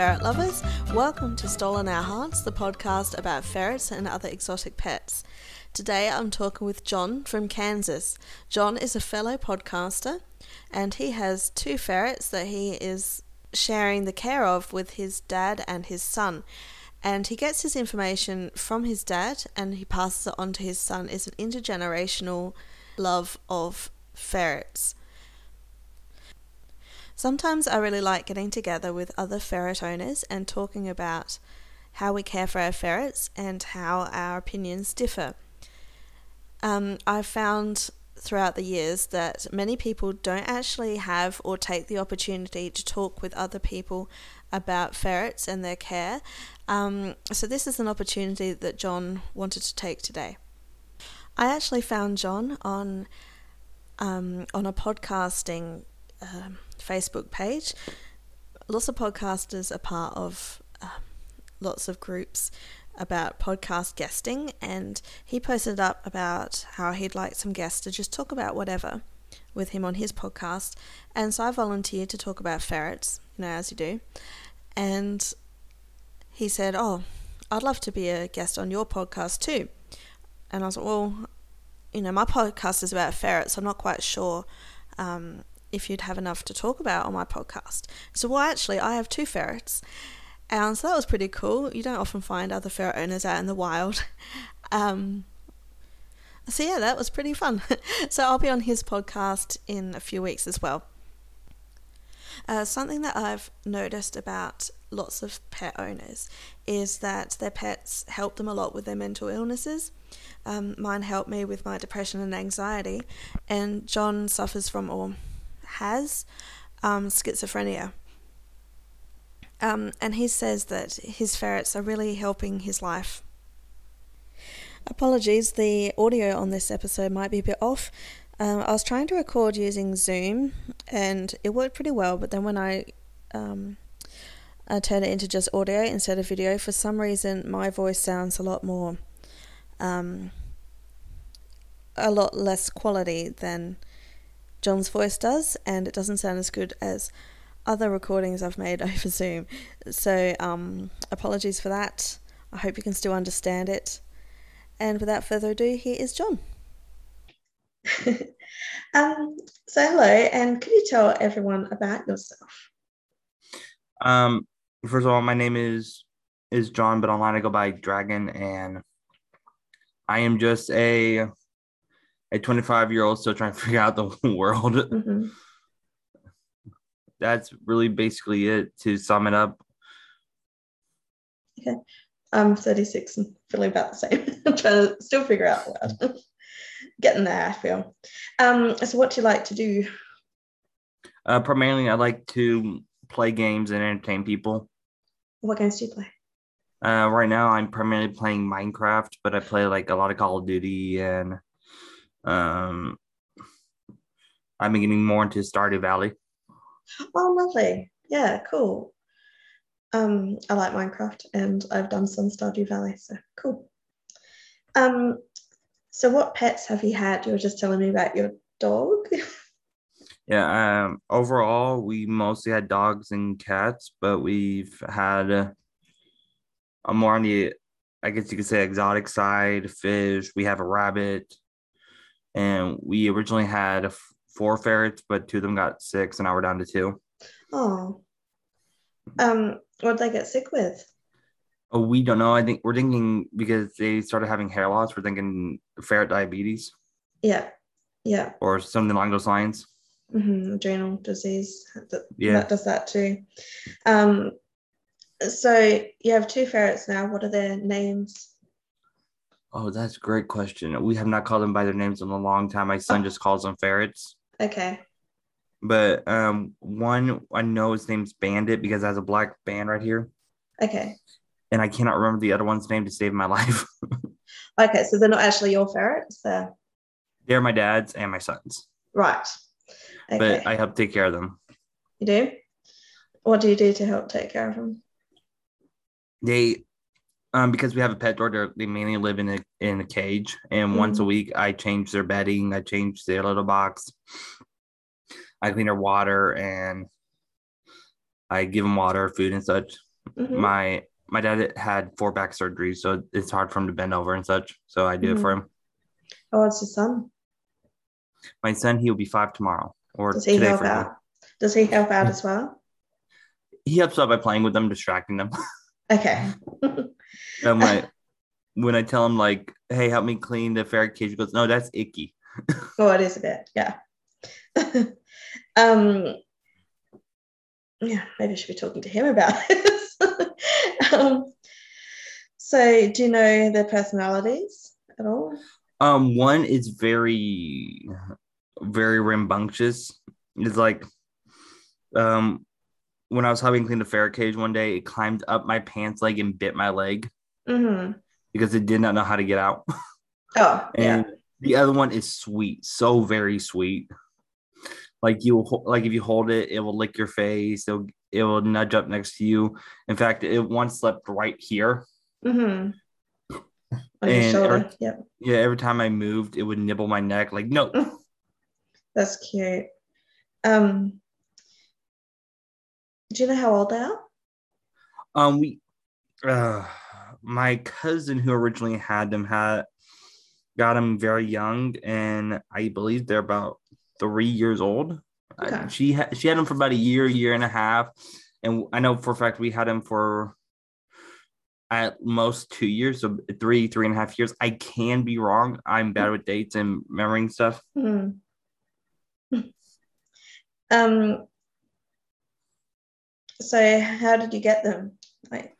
ferret lovers. Welcome to Stolen Our Hearts, the podcast about ferrets and other exotic pets. Today I'm talking with Jhon from Kansas. Jhon is a fellow podcaster and he has two ferrets that he is sharing the care of with his dad and his son. And he gets his information from his dad and he passes it on to his son. It's an intergenerational love of ferrets. Sometimes I really like getting together with other ferret owners and talking about how we care for our ferrets and how our opinions differ. Um, I've found throughout the years that many people don't actually have or take the opportunity to talk with other people about ferrets and their care. Um, so, this is an opportunity that Jhon wanted to take today. I actually found Jhon on um, on a podcasting uh, Facebook page. Lots of podcasters are part of uh, lots of groups about podcast guesting, and he posted up about how he'd like some guests to just talk about whatever with him on his podcast. And so I volunteered to talk about ferrets, you know, as you do. And he said, Oh, I'd love to be a guest on your podcast too. And I was like, Well, you know, my podcast is about ferrets. So I'm not quite sure um, if you'd have enough to talk about on my podcast. So, well, actually, I have two ferrets. And so that was pretty cool. You don't often find other ferret owners out in the wild. Um, so, yeah, that was pretty fun. so, I'll be on his podcast in a few weeks as well. Uh, something that I've noticed about lots of pet owners is that their pets help them a lot with their mental illnesses. Um, mine helped me with my depression and anxiety, and Jhon suffers from, or has, um, schizophrenia. Um, and he says that his ferrets are really helping his life. Apologies, the audio on this episode might be a bit off. Um, I was trying to record using Zoom and it worked pretty well, but then when I um, I turned it into just audio instead of video, for some reason my voice sounds a lot more, um, a lot less quality than Jhon's voice does, and it doesn't sound as good as other recordings I've made over Zoom. So, um, apologies for that. I hope you can still understand it. And without further ado, here is Jhon. um, so, hello, and could you tell everyone about yourself? Um, first of all, my name is is Jhon, but online I go by Dragon, and I am just a a 25 year old still trying to figure out the world. Mm-hmm that's really basically it to sum it up. Okay. I'm 36 and feeling about the same. I'm trying to still figure out what getting there, I feel. Um, so what do you like to do? Uh, primarily I like to play games and entertain people. What games do you play? Uh, right now I'm primarily playing Minecraft, but I play like a lot of Call of Duty and um I'm getting more into Stardew Valley. Oh, lovely. Yeah, cool. Um, I like Minecraft and I've done some Stardew Valley, so cool. Um, so what pets have you had? You were just telling me about your dog. yeah, um, overall we mostly had dogs and cats, but we've had uh, a more on the I guess you could say exotic side, fish. We have a rabbit, and we originally had four ferrets, but two of them got sick, so now we're down to two. Oh. Um, what did they get sick with? Oh, we don't know. I think we're thinking because they started having hair loss, we're thinking ferret diabetes. Yeah. Yeah. Or something along those lines. Mm-hmm. Adrenal disease. That, yeah. That does that too. Um, so you have two ferrets now. What are their names? Oh, that's a great question. We have not called them by their names in a long time. My son oh. just calls them ferrets. Okay. But um, one I know his name's Bandit because it has a black band right here. Okay. And I cannot remember the other one's name to save my life. okay, so they're not actually your ferrets. They're they're my dad's and my son's. Right. Okay. But I help take care of them. You do? What do you do to help take care of them? They um, because we have a pet dog, they mainly live in a in a cage, and mm-hmm. once a week I change their bedding, I change their little box, I clean their water, and I give them water, food, and such. Mhm. My my dad had four back surgeries, so it's hard for him to bend over and such. So I do it for him. Oh, it's your son. My son, he'll be five tomorrow or Does he today help him. out? Does he help out as well? He helps out by playing with them, distracting them. Okay. and when I when I tell him like, "Hey, help me clean the ferret cage," he goes, "No, that's icky." oh, it is a bit. Yeah. um. Yeah, maybe I should be talking to him about this. um, so, do you know their personalities at all? Um, one is very, very rambunctious. It's like, um, when I was helping clean the ferret cage one day, it climbed up my pants leg and bit my leg Mm-hmm. because it did not know how to get out. Oh, And yeah. the other one is sweet, so very sweet. Like you, like if you hold it, it will lick your face. It'll, it will nudge up next to you. In fact, it once slept right here. Mm-hmm. On your And shoulder. every- Yep. Yeah, every time I moved, it would nibble my neck. Like no, That's cute. Um. Do you know how old they are? Um, we, uh, my cousin who originally had them had got them very young, and I believe they're about three years old. Okay. she had she had them for about a year, year and a half, and I know for a fact we had them for at most two years, so three, three and a half years. I can be wrong. I'm bad with dates and remembering stuff. Hmm. Um. So, how did you get them? Like,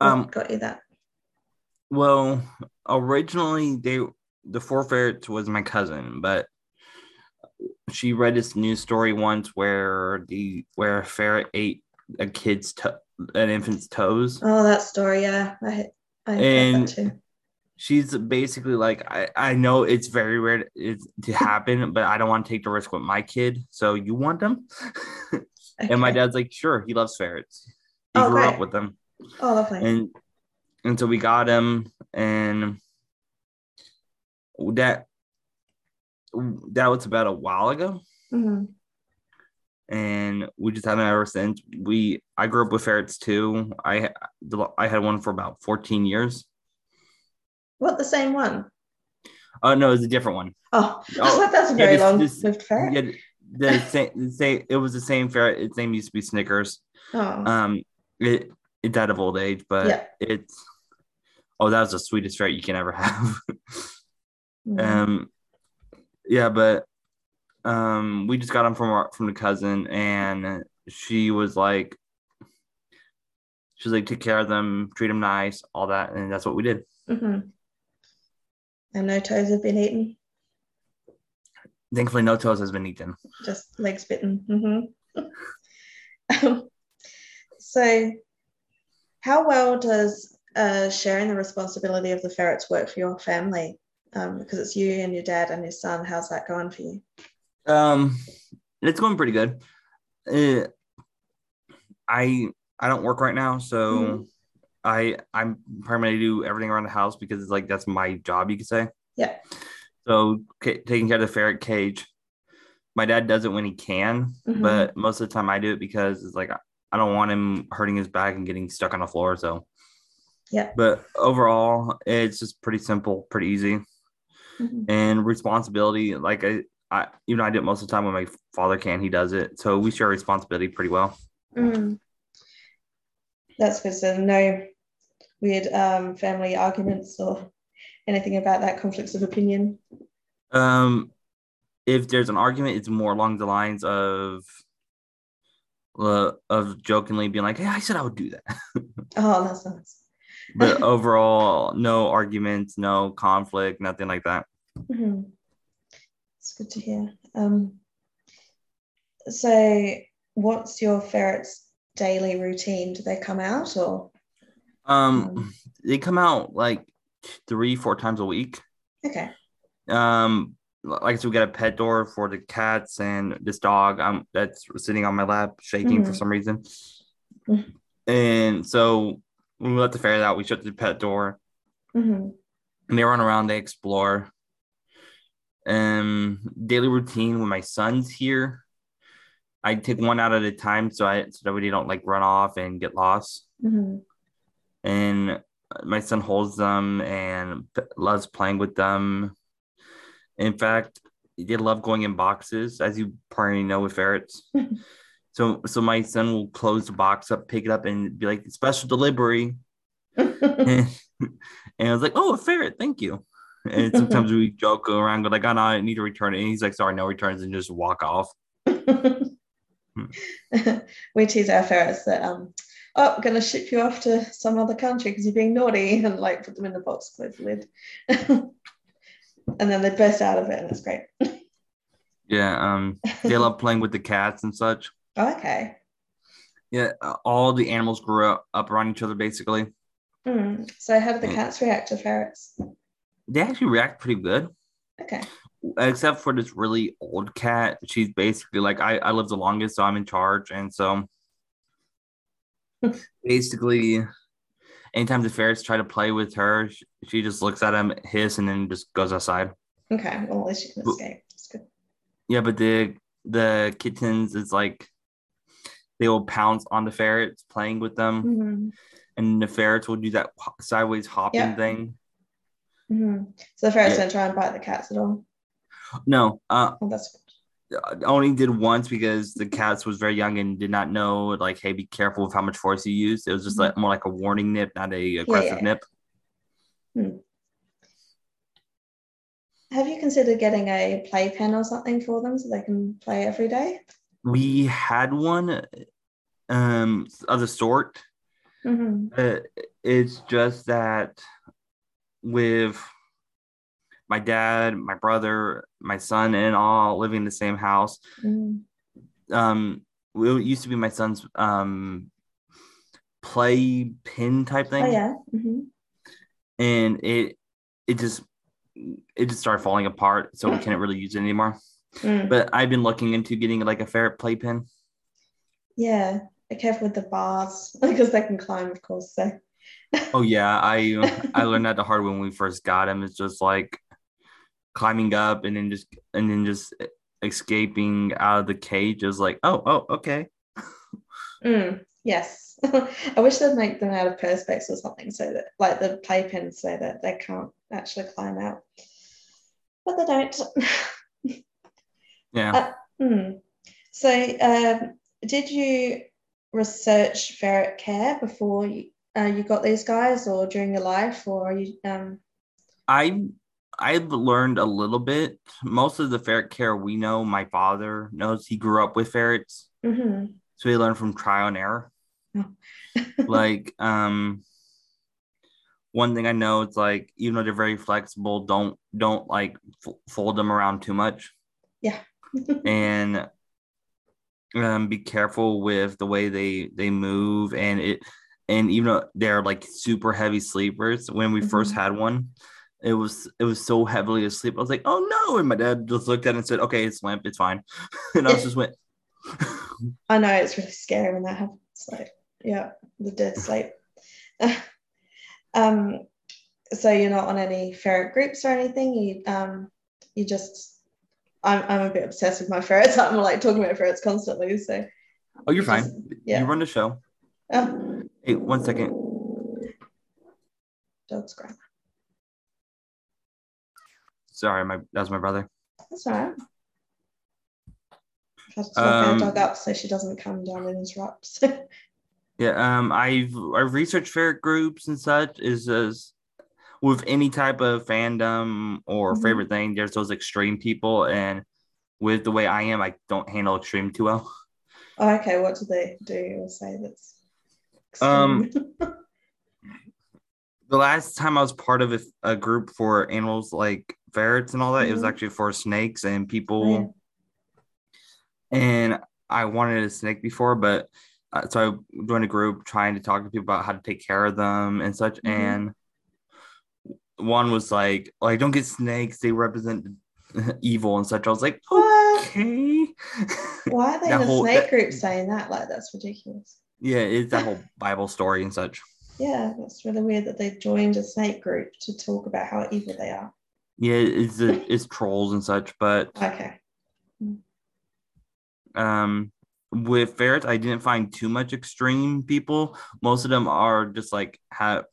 Um, got you that? Well, originally they the four ferrets was my cousin, but she read this news story once where the where a ferret ate a kid's to- an infant's toes. Oh, that story. Yeah, I I heard And- that too. She's basically like, I, I know it's very rare to, it's, to happen, but I don't want to take the risk with my kid. So you want them? and my dad's like, sure, he loves ferrets. He Oh, grew up with them. Oh, lovely. and and so we got him and that that was about a while ago Mhm. and we just haven't ever since we i grew up with ferrets too i i had one for about 14 years What the same one? oh no it was a different one Oh, Oh, that's a yeah, very this- long this- lived ferret. yeah the same, the same it was the same ferret its name used to be snickers Oh, um it it died of old age but Yeah. it's oh that was the sweetest ferret you can ever have Mhm. Um, yeah, but um, we just got them from our from the cousin, and she was like, she was like, take care of them, treat them nice, all that, and that's what we did. Mhm. And no toes have been eaten, Thankfully, no toes has been eaten. just legs bitten. hmm so, how well does uh, sharing the responsibility of the ferrets work for your family? Um, because it's you and your dad and your son. How's that going for you? Um, it's going pretty good. Uh, I I don't work right now, so Mhm. I I'm primarily do everything around the house because it's like that's my job, you could say. Yeah. So ca- taking care of the ferret cage. My dad does it when he can, Mhm. but most of the time I do it because it's like I don't want him hurting his back and getting stuck on the floor. So Yeah. But overall, it's just pretty simple, pretty easy, Mhm. and responsibility. Like I, I even I do it most of the time when my father can, he does it. So we share responsibility pretty well. Mm. That's good. So no weird um, family arguments or anything about that conflicts of opinion. Um, if there's an argument, it's more along the lines of uh, of jokingly being like, "Hey, I said I would do that," Oh, that's nice. but overall, no arguments, no conflict, nothing like that. hmm It's good to hear. Um, so, what's your ferret's daily routine? Do they come out or? Um, they come out like three, four times a week. Okay. Um, like I said, we got a pet door for the cats and this dog. Um, that's sitting on my lap, shaking for Mhm. some reason. Mhm. And so when we let the ferret out, we shut the pet door, hmm and they run around, they explore. Um, daily routine when my son's here. I take one out at a time so I so that way they don't like run off and get lost. hmm And my son holds them and loves playing with them. In fact, they love going in boxes, as you probably know with ferrets. so so my son will close the box up, pick it up, and be like special delivery. and, and I was like, oh, a ferret, thank you. And sometimes we joke around, go like, oh, no, I need to return it. And he's like, sorry, no returns, and just walk off. we tease our ferrets that um oh I'm gonna ship you off to some other country because you're being naughty and like put them in the box close the lid and then they burst out of it and it's great Yeah, um, they love playing with the cats and such. okay Yeah, uh, all the animals grew up, up around each other basically. Hmm. so how do the Yeah. cats react to ferrets They actually react pretty good, okay except for this really old cat. She's basically like, I, I live the longest, so I'm in charge. And so basically, anytime the ferrets try to play with her, she, she just looks at him, hiss, and then just goes outside. okay well at least you can escape that's good Yeah, but the the kittens is like they will pounce on the ferrets playing with them, Mhm. and the ferrets will do that sideways hopping Yeah. thing. Mhm. so the ferrets Yeah. don't try and bite the cats at all No, uh, oh that's only did once because the cats was very young and did not know like, hey, be careful with how much force you use. It was just like more like a warning nip, not a aggressive yeah. nip. have you considered getting a playpen or something for them so they can play every day We had one um of the sort. Mhm. Uh, it's just that with my dad, my brother, my son, and all living in the same house. Mhm. Um, it used to be my son's um play pin type thing, oh yeah hmm and it it just it just started falling apart, so we can't really use it anymore. Mm. But I've been looking into getting like a ferret playpen. Yeah, be careful with the bars because they can climb, of course. So Oh yeah, I I learned that the hard way when we first got him. It's just like climbing up and then just and then just escaping out of the cage. Is like, oh oh okay. Mm, yes, I wish they'd make them out of perspex or something, so that like the playpens, so that they can't actually climb out. But they don't. Yeah. Hmm. So, um, did you research ferret care before you, uh, you got these guys, or during your life, or are you? Um, I I've learned a little bit. Most of the ferret care we know, my father knows. He grew up with ferrets, mhm. so he learned from trial and error. Oh. like um one thing I know it's like even though they're very flexible, don't don't like f- fold them around too much. Yeah. and um be careful with the way they they move and it and even though they're like super heavy sleepers when we first Mhm. had one it was it was so heavily asleep i was like oh no and my dad just looked at it and said okay it's limp it's fine and i was just went I know it's really scary when that happens. Like, yeah, the dead sleep. um, so you're not on any ferret groups or anything. You um, you just. I'm I'm a bit obsessed with my ferrets. I'm like talking about ferrets constantly. So oh you're you fine just- yeah. you run the show Oh, hey one second dog's grandma. Sorry my that was my brother That's all right. I've had to lock our Um, dog up so she doesn't come down and interrupt. Yeah, um, I've I've researched ferret groups and such. Is as with any type of fandom or Mhm. favorite thing, there's those extreme people, and with the way I am, I don't handle extreme too well. oh, okay. What do they do or say that's? Um. The last time I was part of a, a group for animals like ferrets and all that, it was Mhm. actually for snakes and people. Oh, yeah. and I wanted a snake before, but uh, so I joined a group trying to talk to people about how to take care of them and such. Mhm. And one was like, "Like, don't get snakes; they represent evil and such." I was like, What? "Okay." Why are they in a whole- snake that- group saying that? Like that's ridiculous. yeah, it's that whole Bible story and such. Yeah, that's really weird that they joined a snake group to talk about how evil they are. Yeah, it's it's trolls and such, but Okay. um, with ferrets, I didn't find too much extreme people. Most of them are just like have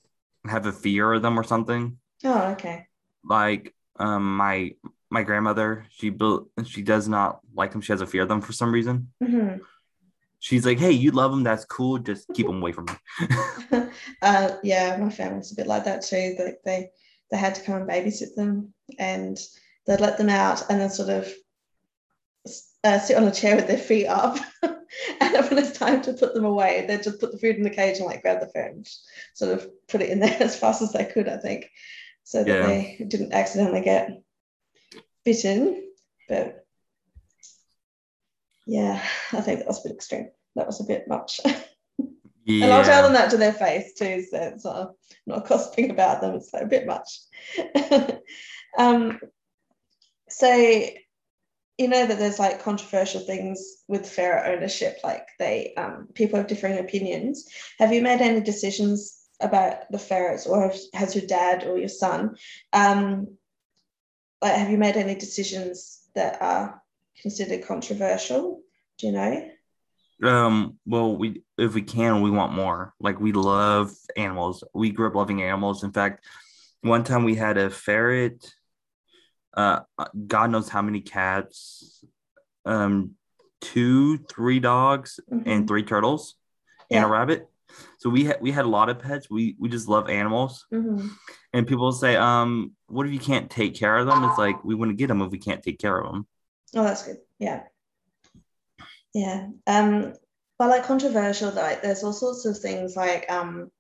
have a fear of them or something. Oh, okay. Like um my my grandmother, she built she does not like them. She has a fear of them for some reason. hmm She's like, "Hey, you love them. That's cool. Just keep them away from me." uh, yeah, my family's a bit like that too. They, they they had to come and babysit them, and they'd let them out, and then sort of uh, sit on a chair with their feet up. and when it's time to put them away, they'd just put the food in the cage and like grab the and sort of put it in there as fast as they could, I think, so that Yeah. they didn't accidentally get bitten. But yeah, I think that was a bit extreme. That was a bit much. yeah. And I'll tell them that to their face too, so it's not, not gossiping about them. It's like a bit much. um, so you know that there's like controversial things with ferret ownership, like they um, people have differing opinions. Have you made any decisions about the ferrets, or have, has your dad or your son? Um, like, have you made any decisions that are considered controversial? Do you know? Um, well, we if we can, we want more. Like we love animals. We grew up loving animals. In fact, one time we had a ferret. Uh, God knows how many cats. Um, two, three dogs, Mhm. and three turtles, and a rabbit. So we had we had a lot of pets. We we just love animals. Mhm. And people say, um, what if you can't take care of them? It's like we wouldn't get them if we can't take care of them. Oh, that's good. Yeah. Yeah. Um, but like controversial, like there's all sorts of things like um,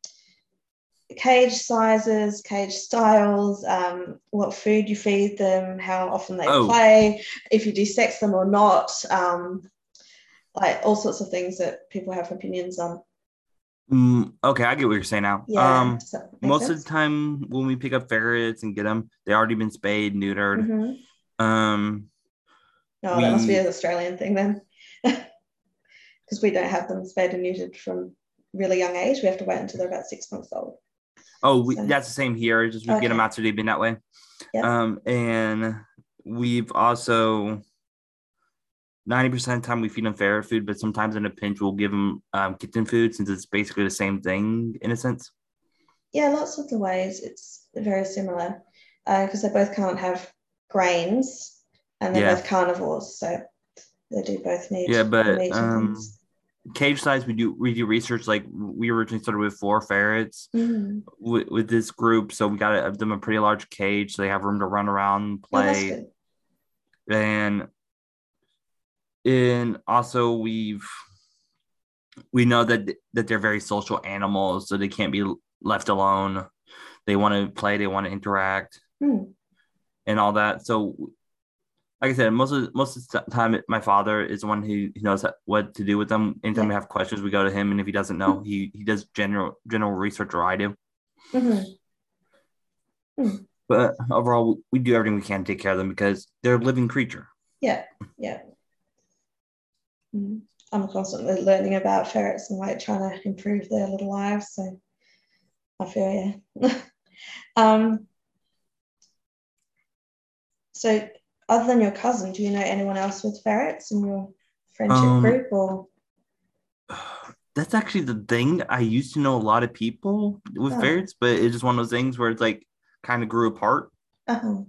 cage sizes, cage styles, um, what food you feed them, how often they Oh. play, if you desex them or not, um, like all sorts of things that people have opinions on. Mm, okay, I get what you're saying now. Yeah. Um, does that make most of the time when we pick up ferrets and get them, they already been spayed, neutered. Mhm. Um, No, that must be an Australian thing then. Because we don't have them spayed and neutered from really young age. We have to wait until they're about six months old. oh, we, So- that's the same here. Just we get them Okay. out so they've been that way. Yep. Um, and we've also ninety percent of the time we feed them ferret food, but sometimes in a pinch we'll give them um, kitten food since it's basically the same thing in a sense. Yeah, lots of the ways it's very similar because they both can't have grains and they're Yeah. both carnivores, so they do both need Yeah, but, um, things. Cage size, we do we do research. Like we originally started with four ferrets. Mhm. with, with this group, so we got them a pretty large cage, so they have room to run around, Oh, play, good. and and also we've we know that that they're very social animals, so they can't be left alone. They want to play, they want to interact, Hmm. and all that. So, like I said, most of most of the time, my father is the one who who knows what to do with them. Anytime we have questions, we go to him, and if he doesn't know, he he does general general research, or I do. Mhm. But overall, we do everything we can to take care of them because they're a living creature. Yeah, yeah. Mm. I'm constantly learning about ferrets and like trying to improve their little lives, so I feel yeah. um, so, other than your cousin, do you know anyone else with ferrets in your friendship Um, group or? That's actually the thing. I used to know a lot of people with Oh. ferrets, but it's just one of those things where it's like kind of grew apart. Uh-huh.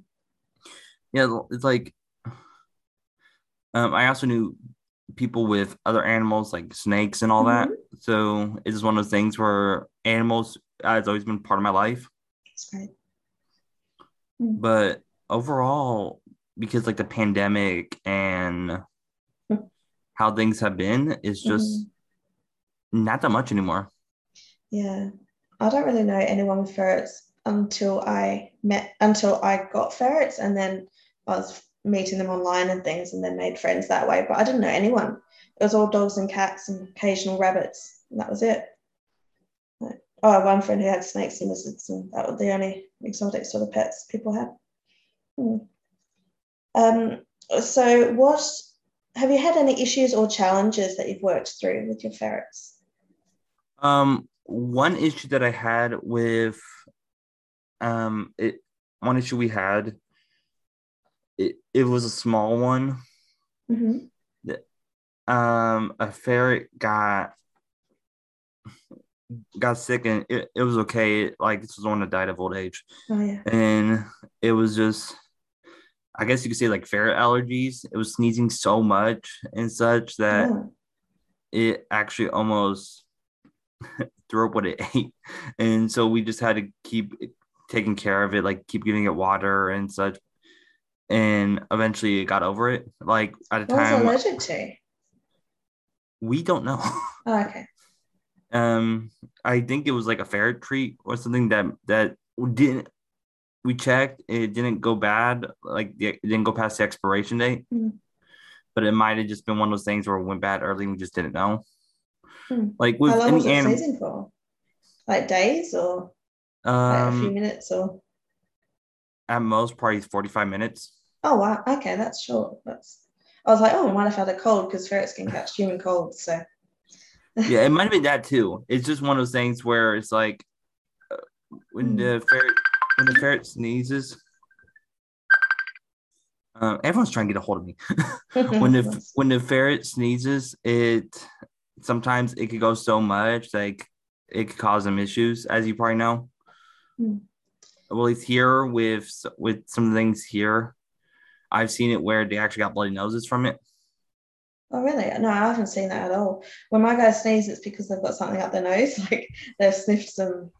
Yeah, it's like um, I also knew people with other animals like snakes and all that. So it's just one of those things where animals has always been part of my life. That's great. But overall, because like the pandemic and how things have been, is just not that much anymore. Yeah, I don't really know anyone with ferrets until I met until I got ferrets, and then I was meeting them online and things, and then made friends that way. But I didn't know anyone. It was all dogs and cats and occasional rabbits, and that was it. Like, oh, one friend who had snakes and lizards, and that was the only exotic sort of pets people had. Hmm. Um, so what have you had any issues or challenges that you've worked through with your ferrets? Um, one issue that I had with um it one issue we had it it was a small one Mm-hmm. um a ferret got got sick and it, it was okay. Like this was one that died of old age. Oh yeah. And it was just I guess you could say like ferret allergies. It was sneezing so much and such that Oh. it actually almost threw up what it ate. And so we just had to keep taking care of it, like keep giving it water and such. And eventually it got over it. Like at a What was time allergic to? we don't know. Oh, okay. Um, I think it was like a ferret treat or something that that didn't. We checked, it didn't go bad. Like it didn't go past the expiration date, Mm. but it might have just been one of those things where it went bad early and we just didn't know. Hmm. Like with How long was it animal, sneezing for? Like days or like a few um, minutes or? at most probably forty five minutes. Oh wow. Okay, that's short. That's. I was like, oh, we might have had a cold because ferrets can catch human colds. So. Yeah, it might have been that too. It's just one of those things where it's like uh, when Hmm. the ferret when the ferret sneezes. Um, everyone's trying to get a hold of me. when the when the ferret sneezes, it sometimes it could go so much like it could cause them issues, as you probably know. Hmm. Well, it's here with with some things here. I've seen it where they actually got bloody noses from it. Oh really? No, I haven't seen that at all. When my guys sneeze, it's because they've got something up their nose. Like they've sniffed some,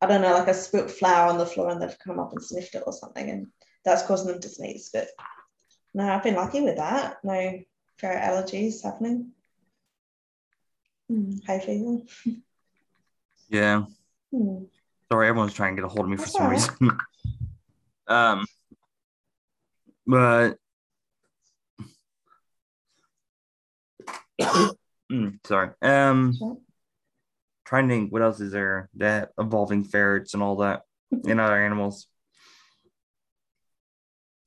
I don't know, like a spilt flour on the floor and they've come up and sniffed it or something, and that's causing them to sneeze. But no, I've been lucky with that. No ferret allergies happening. Hmm, hay fever. Yeah. Hmm. Sorry, everyone's trying to get a hold of me for That's some all right. reason. um, but Mm, sorry. Um, Sure. Trying to think what else is there that evolving ferrets and all that and other animals.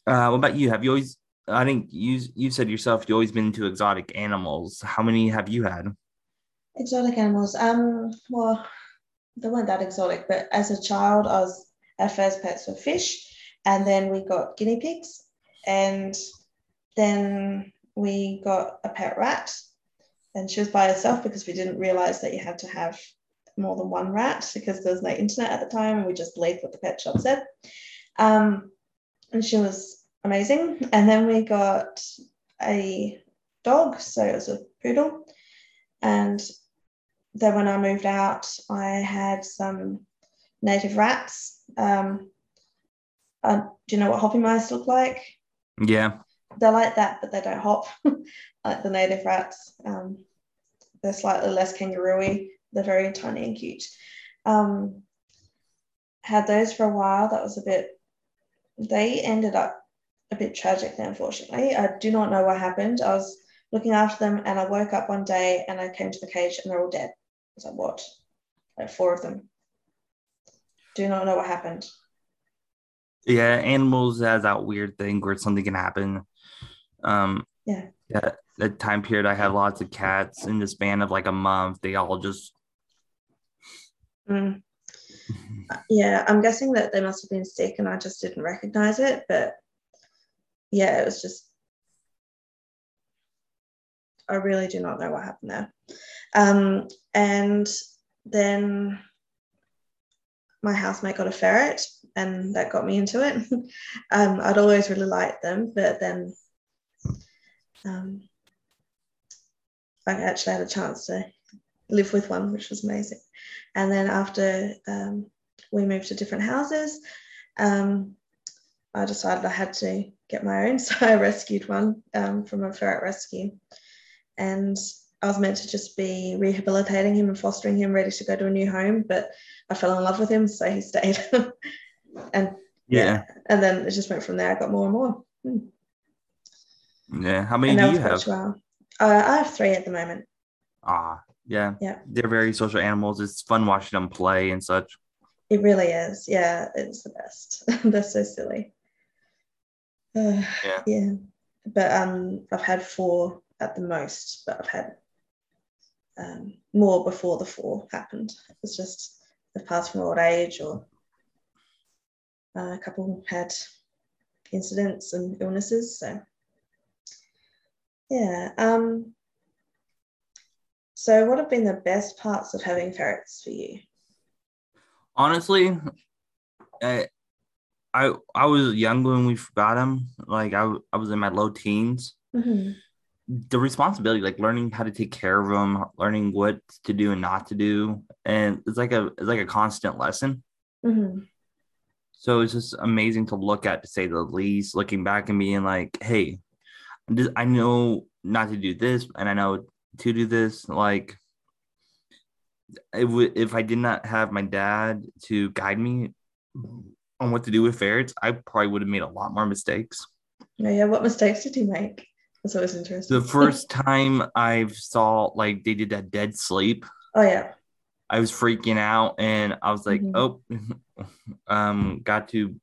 Uh, what about you? Have you always? I think you you said yourself you always been into exotic animals. How many have you had? Exotic animals. Um, well, they weren't that exotic, but as a child, I was our first pets were fish, and then we got guinea pigs, and then we got a pet rat, and she was by herself because we didn't realize that you had to have more than one rat because there was no internet at the time, and we just believed what the pet shop said. Um, and she was amazing. And then we got a dog, so it was a poodle, and then when I moved out, I had some native rats. Um, uh, do you know what hoppy mice look like? Yeah, They're like that, but they don't hop like the native rats. Um, they're slightly less kangaroo-y. They're very tiny and cute. Um, had those for a while. That was a bit. They ended up a bit tragically, unfortunately. I do not know what happened. I was looking after them, and I woke up one day and I came to the cage, and they're all dead. I was like, what? Like four of them. Do not know what happened. yeah. Animals has that weird thing where something can happen. Um, Yeah. Yeah, that time period I had lots of cats in the span of like a month. They all just Mm. Yeah, I'm guessing that they must have been sick and I just didn't recognize it. But yeah, it was just, I really do not know what happened there. Um, and then my housemate got a ferret and that got me into it. um, I'd always really liked them, but then um, I actually had a chance to live with one, which was amazing. And then after um, we moved to different houses, um, I decided I had to get my own. So I rescued one um, from a ferret rescue. And I was meant to just be rehabilitating him and fostering him, ready to go to a new home. But I fell in love with him, so he stayed. and yeah, and then it just went from there. I got more and more. Yeah. How many do you have? Uh, I have three at the moment. Ah, yeah, Yeah. They're very social animals. It's fun watching them play and such. It really is. Yeah, it's the best. They're so silly. Uh, Yeah. Yeah. But um, I've had four at the most, but I've had um, more before the four happened. It's just they've passed from old age, or uh, a couple had incidents and illnesses. So yeah. Um, So, what have been the best parts of having ferrets for you? Honestly, I I, I was young when we got them. Like I, I was in my low teens. Mm-hmm. The responsibility, like learning how to take care of them, learning what to do and not to do, and it's like a it's like a constant lesson. Mm-hmm. So it's just amazing to look at, to say the least. Looking back and being like, "Hey, I know not to do this, and I know to do this." Like, it would if I did not have my dad to guide me on what to do with ferrets, I probably would have made a lot more mistakes. Yeah, yeah. What mistakes did you make? That's always interesting. The first time I saw like they did that dead sleep. Oh yeah. I was freaking out and I was like, mm-hmm. oh, um, got to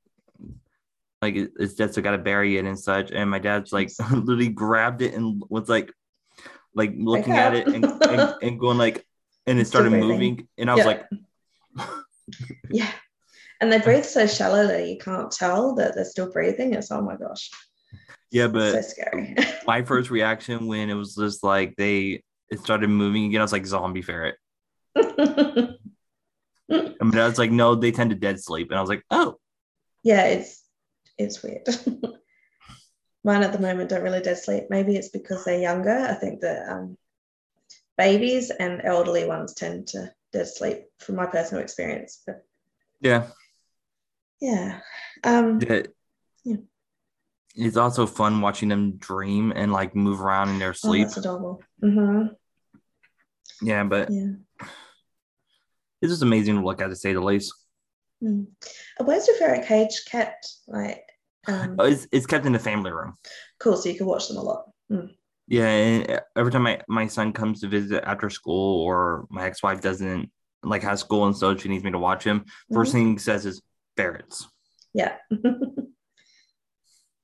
like it's dead, so got to bury it and such. And my dad's like literally grabbed it and was like, like looking at it and, and, and, going like, and it started moving. And I was yeah. like, yeah and they breathe so shallowly you can't tell that they're still breathing it's oh my gosh yeah but so scary my first reaction when it was just like they it started moving again i was like zombie ferret I mean, I was like, no, they tend to dead sleep. And I was like, oh. Yeah, it's it's weird. Mine at the moment don't really dead sleep. Maybe it's because they're younger. I think that um, babies and elderly ones tend to dead sleep from my personal experience. But yeah. Yeah. Um, yeah. yeah. It's also fun watching them dream and like move around in their sleep. Oh, that's adorable. Mm-hmm. Yeah, but yeah. it's just amazing to look at to say the least. Mm. Where's your ferret cage kept? Like, um... oh, it's it's kept in the family room. Cool, so you can watch them a lot. Mm. Yeah, every time my, my son comes to visit after school or my ex-wife doesn't like has school and so she needs me to watch him. 1st mm-hmm. thing he says is ferrets. Yeah.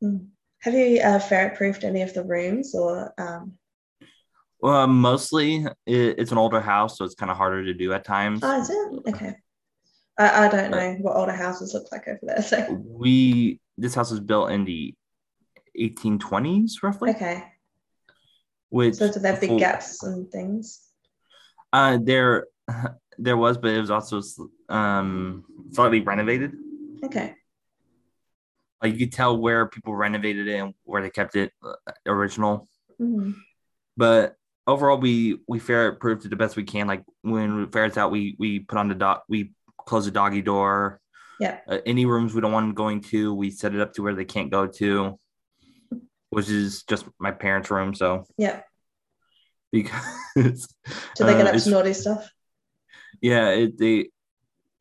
Hmm. Have you uh, ferret proofed any of the rooms or? Um... Well, mostly it, it's an older house, so it's kind of harder to do at times. Oh, is it? Okay. I, I don't know what older houses look like over there. So we this house was built in the 1820s, roughly. Okay. Which so they big gaps and things? Uh, there, there was, but it was also um slightly renovated. Okay. Like you could tell where people renovated it and where they kept it uh, original. Mm-hmm. But overall, we we ferret proofed it the best we can. Like when ferrets out, we we put on the dog, we close the doggy door. Yeah. Uh, any rooms we don't want them going to, we set it up to where they can't go to, which is just my parents' room. So yeah. Because do they get up to naughty stuff? Yeah, it, they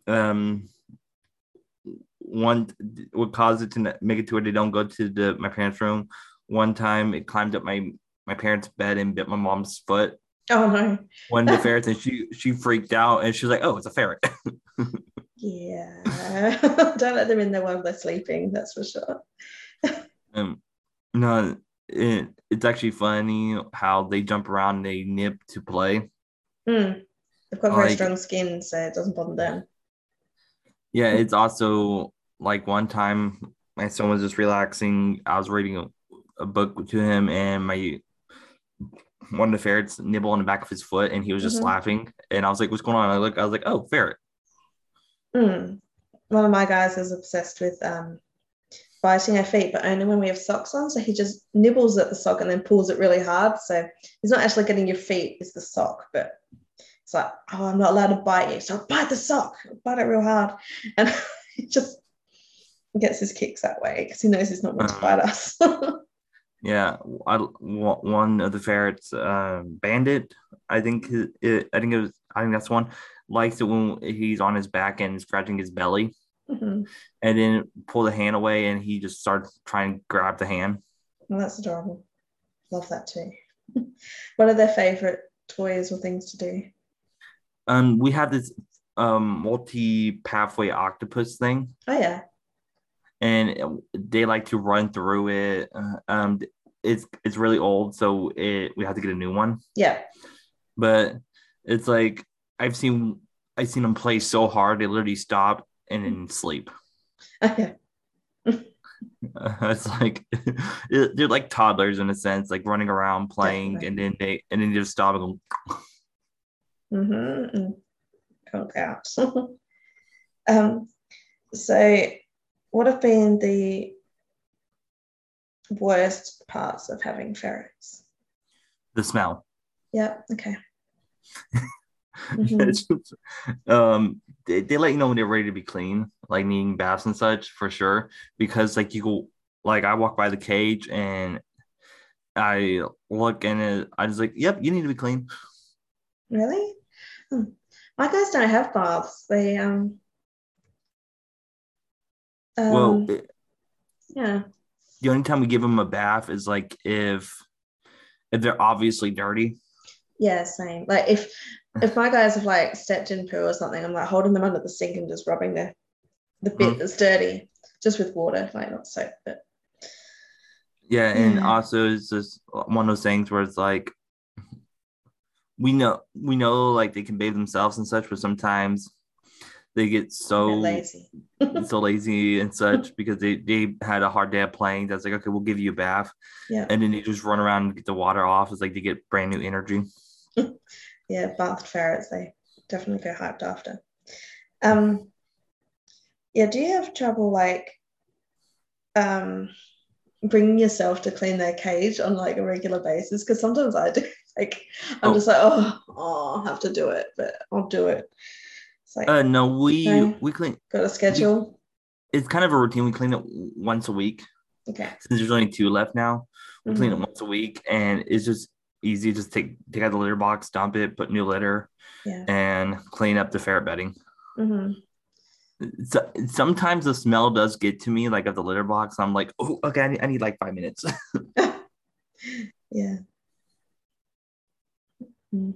um one would cause it to make it to where they don't go to the my parents' room. One time, it climbed up my my parents' bed and bit my mom's foot. Oh no! One of the ferrets, and she she freaked out, and she was like, "Oh, it's a ferret." yeah, don't let them in there while they're sleeping. That's for sure. um, no, it, it's actually funny how they jump around, and they nip to play. Mm. They've got very like, strong skin, so it doesn't bother them. Yeah, it's also like one time my son was just relaxing. I was reading a, a book to him, and my one of the ferrets nibble on the back of his foot, and he was just mm-hmm. laughing. And I was like, "What's going on?" I look, I was like, "Oh, ferret." Mm. One of my guys is obsessed with um, biting our feet, but only when we have socks on. So he just nibbles at the sock and then pulls it really hard. So he's not actually getting your feet; it's the sock. But it's like, "Oh, I'm not allowed to bite you, so I bite the sock, bite it real hard," and he just gets his kicks that way because he knows he's not going to bite us. yeah, I, one of the ferrets, uh, Bandit, I think it, I think it was, I think that's one likes it when he's on his back and scratching his belly, mm-hmm. and then pull the hand away, and he just starts trying to grab the hand. Well, that's adorable. Love that too. what are their favorite toys or things to do? Um, we have this um multi pathway octopus thing. Oh yeah. And they like to run through it. Uh, um, it's it's really old, so it we have to get a new one. Yeah. But it's like I've seen I've seen them play so hard they literally stop and then sleep. Okay. it's like they're like toddlers in a sense, like running around playing, Definitely. and then they and then they just stop and go. Mm-hmm. And out. um, so, what have been the worst parts of having ferrets? The smell. Yeah. Okay. Mhm. Just, um, they, they let you know when they're ready to be clean, like needing baths and such for sure. Because like you go, like I walk by the cage and I look and it, I was like, "Yep, you need to be clean." Really? Hmm. My guys don't have baths. They um. Um well, it, yeah. the only time we give them a bath is like if if they're obviously dirty. Yeah, same. Like if if my guys have like stepped in poo or something, I'm like holding them under the sink and just rubbing the the bit Mhm. that's dirty, just with water, like not soap, but Yeah, and Yeah. also it's just one of those things where it's like we know we know like they can bathe themselves and such, but sometimes they get so lazy. so lazy and such because they they had a hard day of playing. That's like okay, we'll give you a bath, Yeah. and then they just run around and get the water off. It's like they get brand new energy. Yeah, bathed ferrets, they definitely go hyped after. Um yeah, do you have trouble like um bringing yourself to clean their cage on like a regular basis? Because sometimes I do. Like I'm Oh. just like, oh, oh, I'll have to do it, but I'll do it. Like Uh, no, we Okay. we clean. got a schedule. It's kind of a routine. We clean it once a week. Okay. Since there's only two left now, we clean it Mhm. once a week, and it's just easy. Just take take out the litter box, dump it, put new litter, Yeah. and clean up the ferret bedding. Mm-hmm. So, sometimes the smell does get to me, like of the litter box. I'm like, oh, okay, I need, I need like five minutes. Yeah. Mm.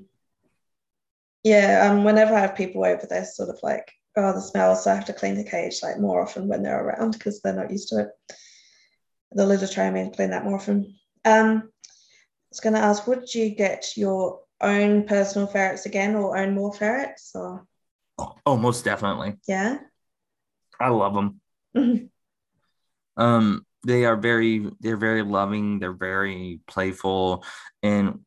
Yeah, um, whenever I have people over, they're sort of like, oh, the smell, so I have to clean the cage like more often when they're around because they're not used to it. The litter tray, I mean, clean that more often. Um, I was going to ask, would you get your own personal ferrets again or own more ferrets? Or oh, most definitely. yeah, I love them. Mhm. Um, they are very, they're very loving. They're very playful, and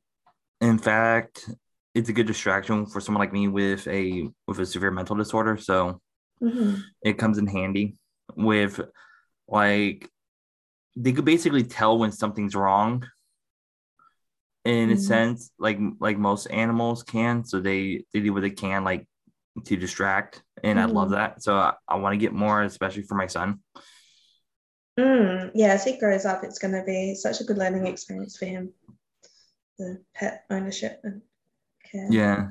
in fact, it's a good distraction for someone like me with a with a severe mental disorder. So Mhm. it comes in handy with like they could basically tell when something's wrong in a Mhm. sense like like most animals can so they they do what they can like to distract and i love Mhm. that so i, I want to get more especially for my son Mm, yeah, as he grows up, it's going to be such a good learning experience for him. The pet ownership and yeah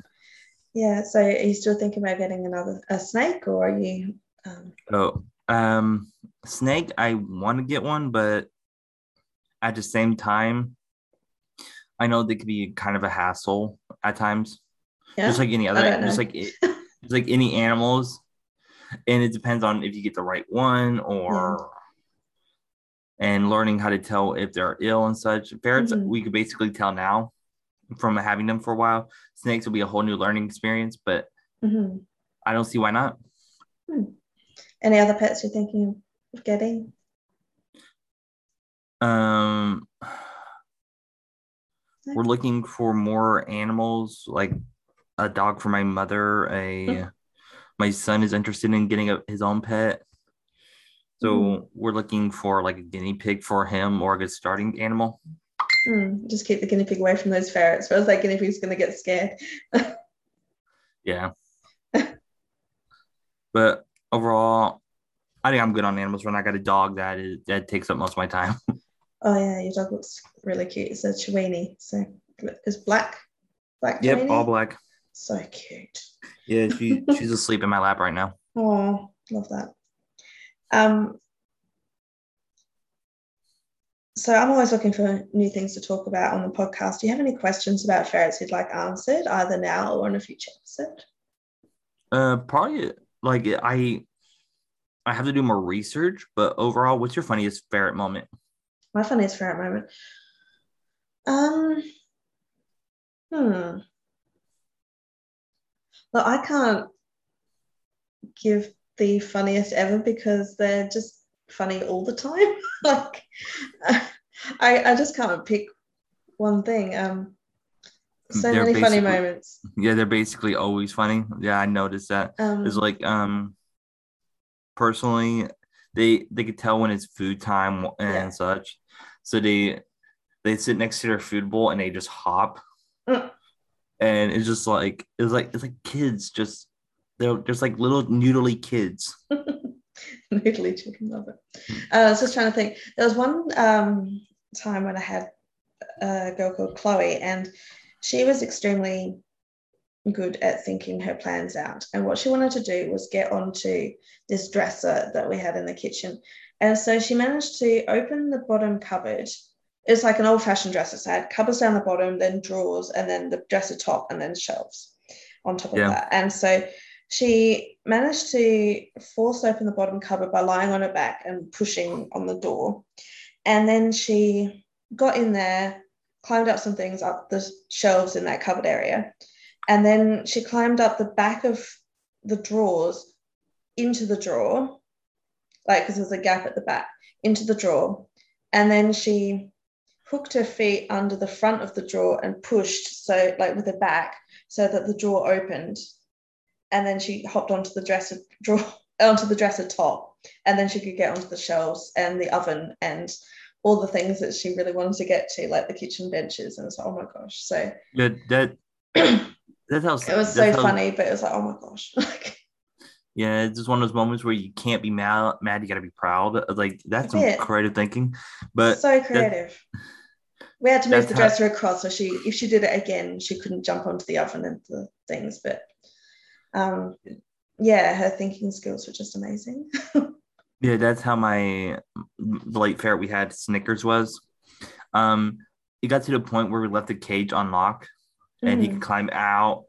Yeah. So, are you still thinking about getting another a snake, or are you? Um, so um snake i want to get one but at the same time i know they could be kind of a hassle at times yeah. just like any other just like it, just like any animals and it depends on if you get the right one or and learning how to tell if they're ill and such ferrets Mhm. we could basically tell now from having them for a while snakes will be a whole new learning experience but Mhm. i don't see why not Any other pets you're thinking of getting? um No? we're looking for more animals like a dog for my mother a my son is interested in getting a, his own pet so Mhm. we're looking for like a guinea pig for him or a good starting animal Mm, just keep the guinea pig away from those ferrets, or else that guinea pig's going to get scared. yeah but overall i think i'm good on animals when i got a dog that is that takes up most of my time Oh yeah, your dog looks really cute. It's a Chiweenie, so it's black, black. yep Chiweenie? all black So cute. yeah she she's asleep in my lap right now Oh, love that. Um, so I'm always looking for new things to talk about on the podcast. Do you have any questions about ferrets you'd like answered, either now or in a future episode? uh probably like i i have to do more research but overall what's your funniest ferret moment My funniest ferret moment. Um, hmm. Well, I can't give the funniest ever because they're just funny all the time. like, I I just can't pick one thing. Um, So They're many funny moments. Yeah, they're basically always funny. Yeah, I noticed that. Um, It's like um personally they they could tell when it's food time and Yeah. such. So they they sit next to their food bowl and they just hop. Mm. And it's just like it's like it's like kids just they're just like little noodly kids. Noodly children love it. Uh, I was just trying to think. There was one um, time when I had a girl called Chloe, and she was extremely good at thinking her plans out. And what she wanted to do was get onto this dresser that we had in the kitchen. And so she managed to open the bottom cupboard. It's like an old fashioned dresser. So I had cupboards down the bottom, then drawers, and then the dresser top, and then shelves on top of Yeah. that. And so she managed to force open the bottom cupboard by lying on her back and pushing on the door. And then she got in there, climbed up some things up the shelves in that cupboard area. And then she climbed up the back of the drawers into the drawer, like because there's a gap at the back, into the drawer. And then she hooked her feet under the front of the drawer and pushed, so like with her back, so that the drawer opened and then she hopped onto the dresser drawer onto the dresser top and then she could get onto the shelves and the oven and all the things that she really wanted to get to like the kitchen benches and it's like oh my gosh so yeah, that that that's how was so how- funny but it was like oh my gosh like Yeah, it's just one of those moments where you can't be mad. Mad, you got to be proud. Like that's some creative thinking. But so creative we had to move the how- dresser across so she if she did it again she couldn't jump onto the oven and the things but um yeah her thinking skills were just amazing Yeah, that's how my the late ferret we had Snickers was. Um, it got to the point where we left the cage unlocked, and he could climb out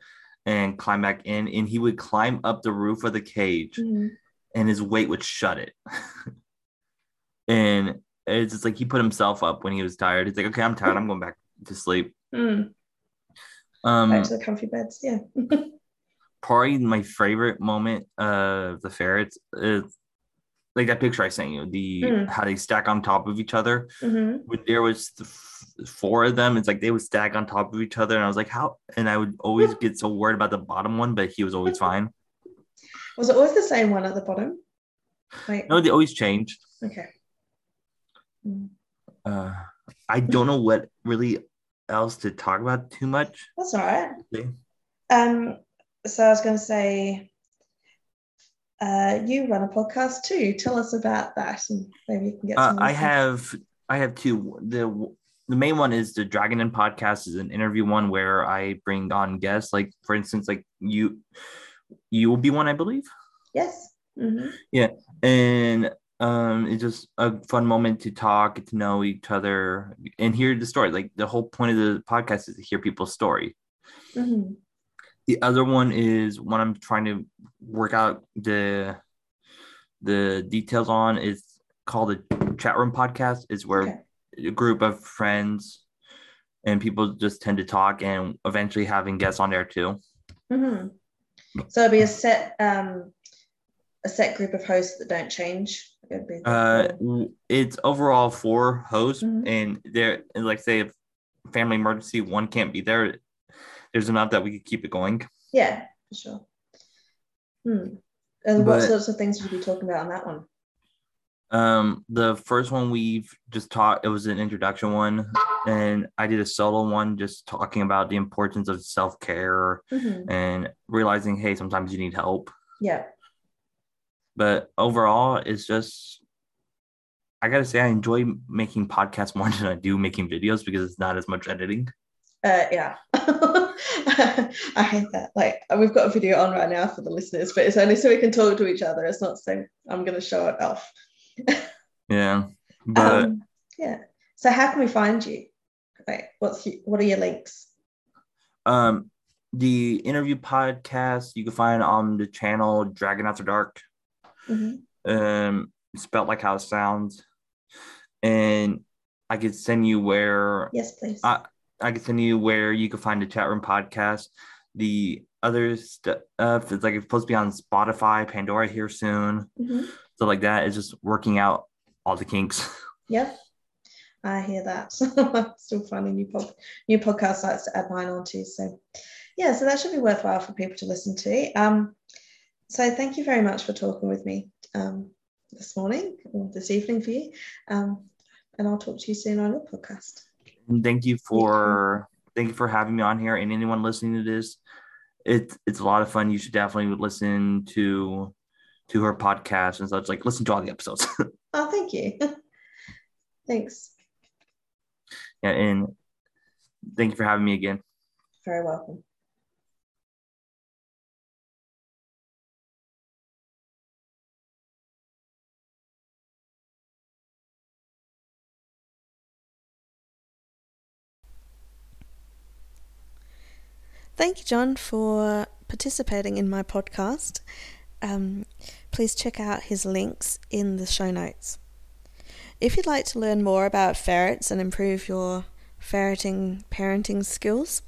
and climb back in, and he would climb up the roof of the cage, Mhm. and his weight would shut it. and it's just like he put himself up when he was tired. He's like, "Okay, I'm tired. I'm going back to sleep." Mm. Um, back to the comfy beds yeah probably my favorite moment of the ferrets is like that picture I sent you. The Mm. how they stack on top of each other. hmm when there was th- four of them, it's like they would stack on top of each other, and I was like, how? And I would always get so worried about the bottom one, but he was always fine. Was it always the same one at the bottom? Wait. No, they always changed. Okay. Mm, Uh, I don't know what really else to talk about too much. That's all right. Um, so I was going to say, uh, you run a podcast too. Tell us about that, and maybe you can get. Uh, Some I have I have two. The the main one is the Dragons Den podcast is an interview one where I bring on guests. Like for instance, like you you will be one, I believe. Yes. hmm and um it's just a fun moment to talk get to know each other and hear the story like the whole point of the podcast is to hear people's story hmm the other one is one i'm trying to work out the the details on is called the chat room podcast is where Okay. a group of friends and people just tend to talk and eventually having guests on there too hmm So it'll be a set, um, a set group of hosts that don't change. Uh, it's overall four hosts, Mhm. and there, and like say, if family emergency, one can't be there. There's enough that we could keep it going. yeah, for sure. Hmm. And what sorts of things would you be talking about on that one? Um, the first one we've just taught. It was an introduction one, and I did a solo one, just talking about the importance of self care hmm and realizing, hey, sometimes you need help. Yeah. But overall, it's just. I gotta say, I enjoy making podcasts more than I do making videos because it's not as much editing. Uh, yeah. I hate that. Like we've got a video on right now for the listeners, but it's only so we can talk to each other. It's not so I'm going to show it off. Yeah, but. um, yeah. So how can we find you? Wait, what's you, what are your links? Um, the interview podcast you can find on the channel Dragon After Dark. Mm-hmm. Um, spelled like how it sounds, and I could send you where Yes, please. I I could send you where you can find the chat room podcast. The other stuff it's like it's supposed to be on Spotify, Pandora here soon, Mhm. stuff like that. It's just working out all the kinks. Yep. I hear that. Still finding new pod, new podcast sites to add mine onto. So, yeah, so that should be worthwhile for people to listen to. Um, so, thank you very much for talking with me um, this morning or this evening for you. Um, and I'll talk to you soon on your podcast. And thank you for thank you for having me on here. And anyone listening to this, it's it's a lot of fun. You should definitely listen to to her podcast and such. Like listen to all the episodes. oh, thank you. Thanks. Yeah, and thank you for having me again. Very welcome. Thank you, Jhon, for participating in my podcast. Um, please check out his links in the show notes. If you'd like to learn more about ferrets and improve your ferreting parenting skills,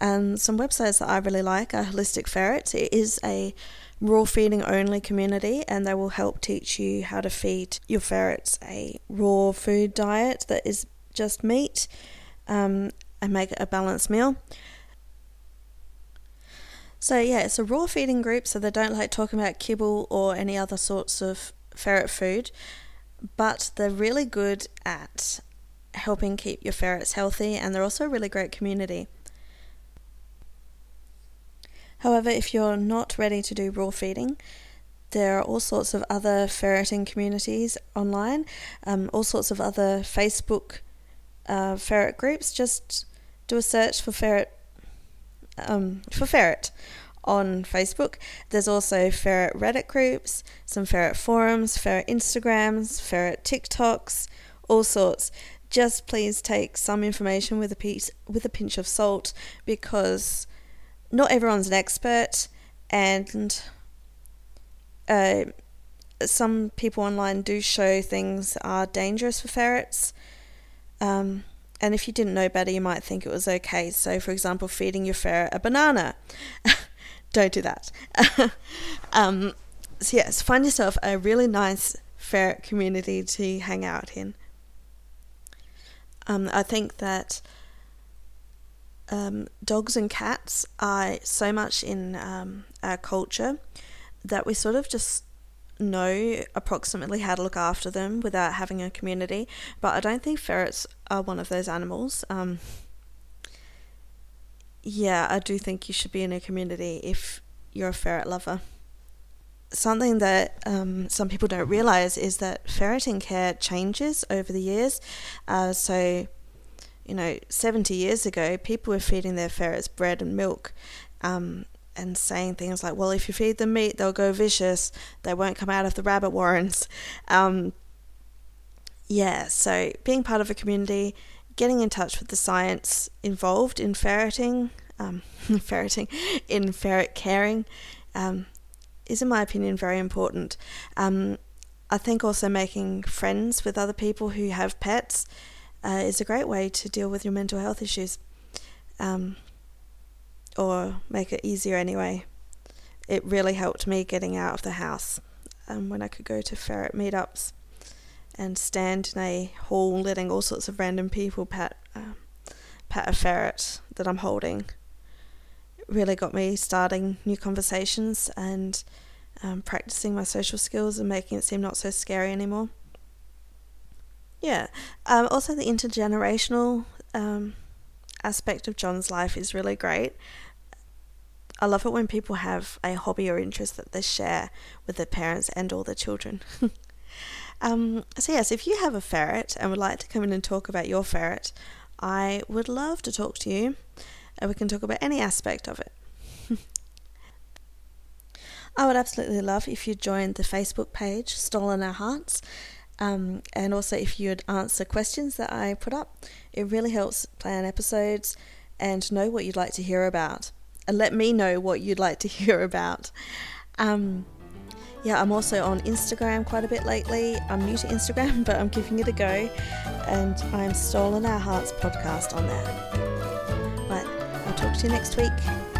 um, some websites that I really like are Holistic Ferrets. It is a raw feeding only community and they will help teach you how to feed your ferrets a raw food diet that is just meat um, and make it a balanced meal. So, yeah, it's a raw feeding group, so they don't like talking about kibble or any other sorts of ferret food but they're really good at helping keep your ferrets healthy and they're also a really great community. However, if you're not ready to do raw feeding, there are all sorts of other ferreting communities online, um, all sorts of other Facebook uh, ferret groups. Just do a search for ferret um, for ferret on Facebook. There's also ferret Reddit groups, some ferret forums, ferret Instagrams, ferret TikToks, all sorts. Just please take some information with a piece with a pinch of salt because not everyone's an expert and uh, some people online do show things are dangerous for ferrets. Um, and if you didn't know better, you might think it was okay. So, for example, feeding your ferret a banana. don't do that. um, so, yes, find yourself a really nice ferret community to hang out in. Um, I think that um, dogs and cats are so much in um, our culture that we sort of just know approximately how to look after them without having a community. But I don't think ferrets are one of those animals. Um, yeah, I do think you should be in a community if you're a ferret lover. Something that um, some people don't realize is that ferreting care changes over the years. Uh, so, you know, 70 years ago, people were feeding their ferrets bread and milk um, and saying things like, well, if you feed them meat, they'll go vicious, they won't come out of the rabbit warrens. Um, yeah, so being part of a community getting in touch with the science involved in ferreting, um, ferreting, in ferret caring, um, is, in my opinion, very important. Um, I think also making friends with other people who have pets uh, is a great way to deal with your mental health issues, um, or make it easier anyway. It really helped me getting out of the house um, when I could go to ferret meetups and stand in a hall letting all sorts of random people pat uh, pat a ferret that I'm holding It really got me starting new conversations and um, practicing my social skills and making it seem not so scary anymore. Yeah, um, also the intergenerational um, aspect of Jhon's life is really great. I love it when people have a hobby or interest that they share with their parents and all their children. Um, so, yes, if you have a ferret and would like to come in and talk about your ferret, I would love to talk to you and we can talk about any aspect of it. I would absolutely love if you joined the Facebook page, Stolen Our Hearts, um, and also if you'd answer questions that I put up. It really helps plan episodes and know what you'd like to hear about. And let me know what you'd like to hear about. Um, yeah, I'm also on Instagram quite a bit lately. I'm new to Instagram, but I'm giving it a go. And I'm Stolen Our Hearts podcast on there. Right, I'll talk to you next week.